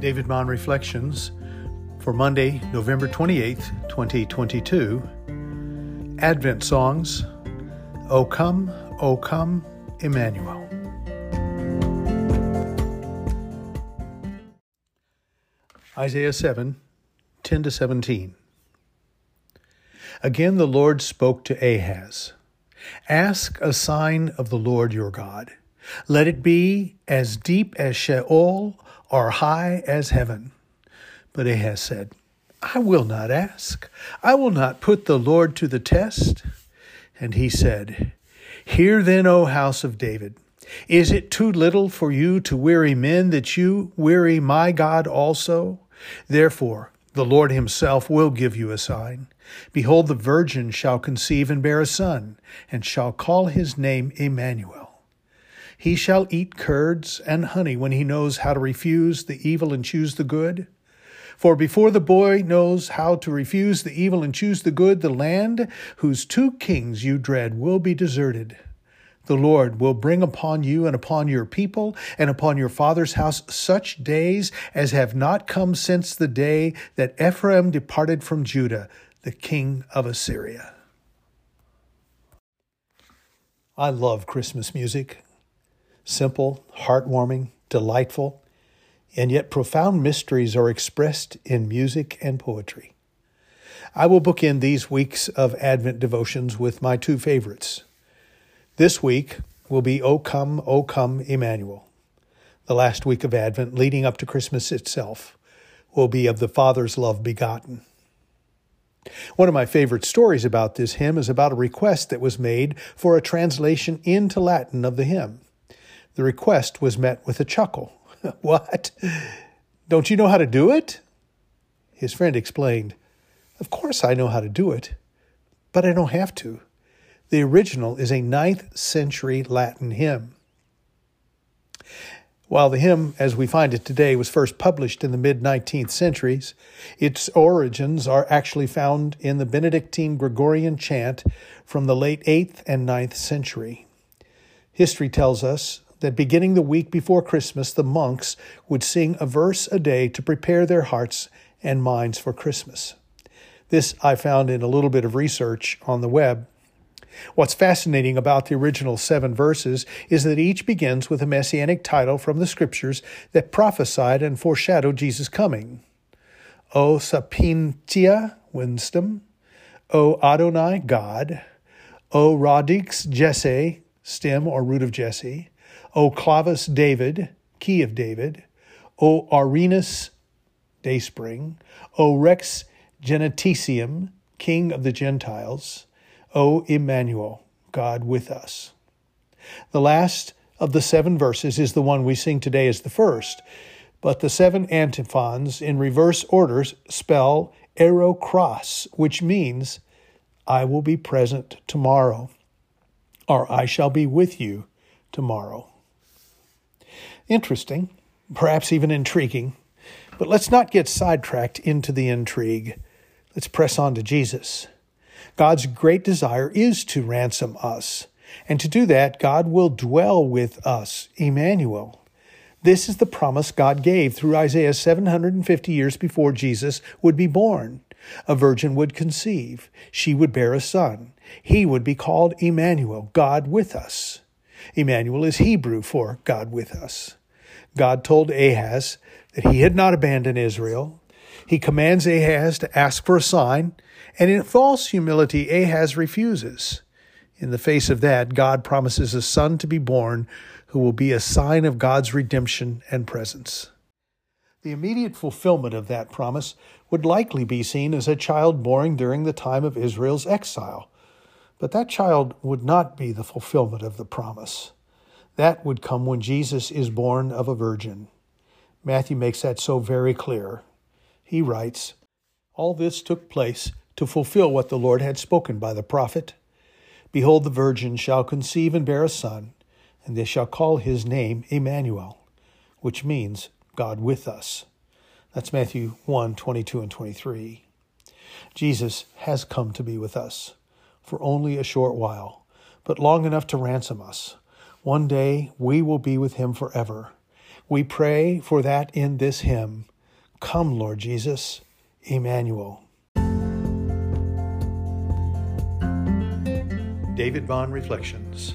David Vaughn Reflections for Monday, November 28th, 2022. Advent Songs O Come, O Come, Emmanuel. Isaiah 7 10 to 17. Again the Lord spoke to Ahaz Ask a sign of the Lord your God. Let it be as deep as Sheol or high as heaven. But Ahaz said, I will not ask. I will not put the Lord to the test. And he said, Hear then, O house of David. Is it too little for you to weary men that you weary my God also? Therefore, the Lord himself will give you a sign. Behold, the virgin shall conceive and bear a son, and shall call his name Emmanuel. He shall eat curds and honey when he knows how to refuse the evil and choose the good. For before the boy knows how to refuse the evil and choose the good, the land whose two kings you dread will be deserted. The Lord will bring upon you and upon your people and upon your father's house such days as have not come since the day that Ephraim departed from Judah, the king of Assyria. I love Christmas music simple, heartwarming, delightful, and yet profound mysteries are expressed in music and poetry. I will bookend these weeks of Advent devotions with my two favorites. This week will be O Come, O Come, Emmanuel. The last week of Advent, leading up to Christmas itself, will be of the Father's love begotten. One of my favorite stories about this hymn is about a request that was made for a translation into Latin of the hymn. The request was met with a chuckle. what? Don't you know how to do it? His friend explained, Of course I know how to do it, but I don't have to. The original is a ninth century Latin hymn. While the hymn, as we find it today, was first published in the mid 19th centuries, its origins are actually found in the Benedictine Gregorian chant from the late 8th and 9th century. History tells us that beginning the week before Christmas, the monks would sing a verse a day to prepare their hearts and minds for Christmas. This I found in a little bit of research on the web. What's fascinating about the original seven verses is that each begins with a messianic title from the scriptures that prophesied and foreshadowed Jesus' coming. O Sapientia, wisdom. O Adonai, God. O Radix Jesse, stem or root of Jesse. O Clavis David, key of David, O Oriens, dayspring, O Rex Gentium, king of the Gentiles, O Emmanuel, God with us. The last of the seven verses is the one we sing today as the first, but the seven antiphons in reverse orders spell Ero cras, which means I will be present tomorrow, or I shall be with you tomorrow. Interesting, perhaps even intriguing, but let's not get sidetracked into the intrigue. Let's press on to Jesus. God's great desire is to ransom us. And to do that, God will dwell with us, Emmanuel. This is the promise God gave through Isaiah 750 years before Jesus would be born. A virgin would conceive. She would bear a son. He would be called Emmanuel, God with us. Emmanuel is Hebrew for God with us. God told Ahaz that he had not abandoned Israel. He commands Ahaz to ask for a sign, and in false humility, Ahaz refuses. In the face of that, God promises a son to be born who will be a sign of God's redemption and presence. The immediate fulfillment of that promise would likely be seen as a child born during the time of Israel's exile. But that child would not be the fulfillment of the promise. That would come when Jesus is born of a virgin. Matthew makes that so very clear. He writes, All this took place to fulfill what the Lord had spoken by the prophet. Behold, the virgin shall conceive and bear a son, and they shall call his name Emmanuel, which means God with us. That's Matthew 1 22 and 23. Jesus has come to be with us for only a short while, but long enough to ransom us. One day we will be with him forever. We pray for that in this hymn. Come, Lord Jesus, Emmanuel. David Vaughn Reflections.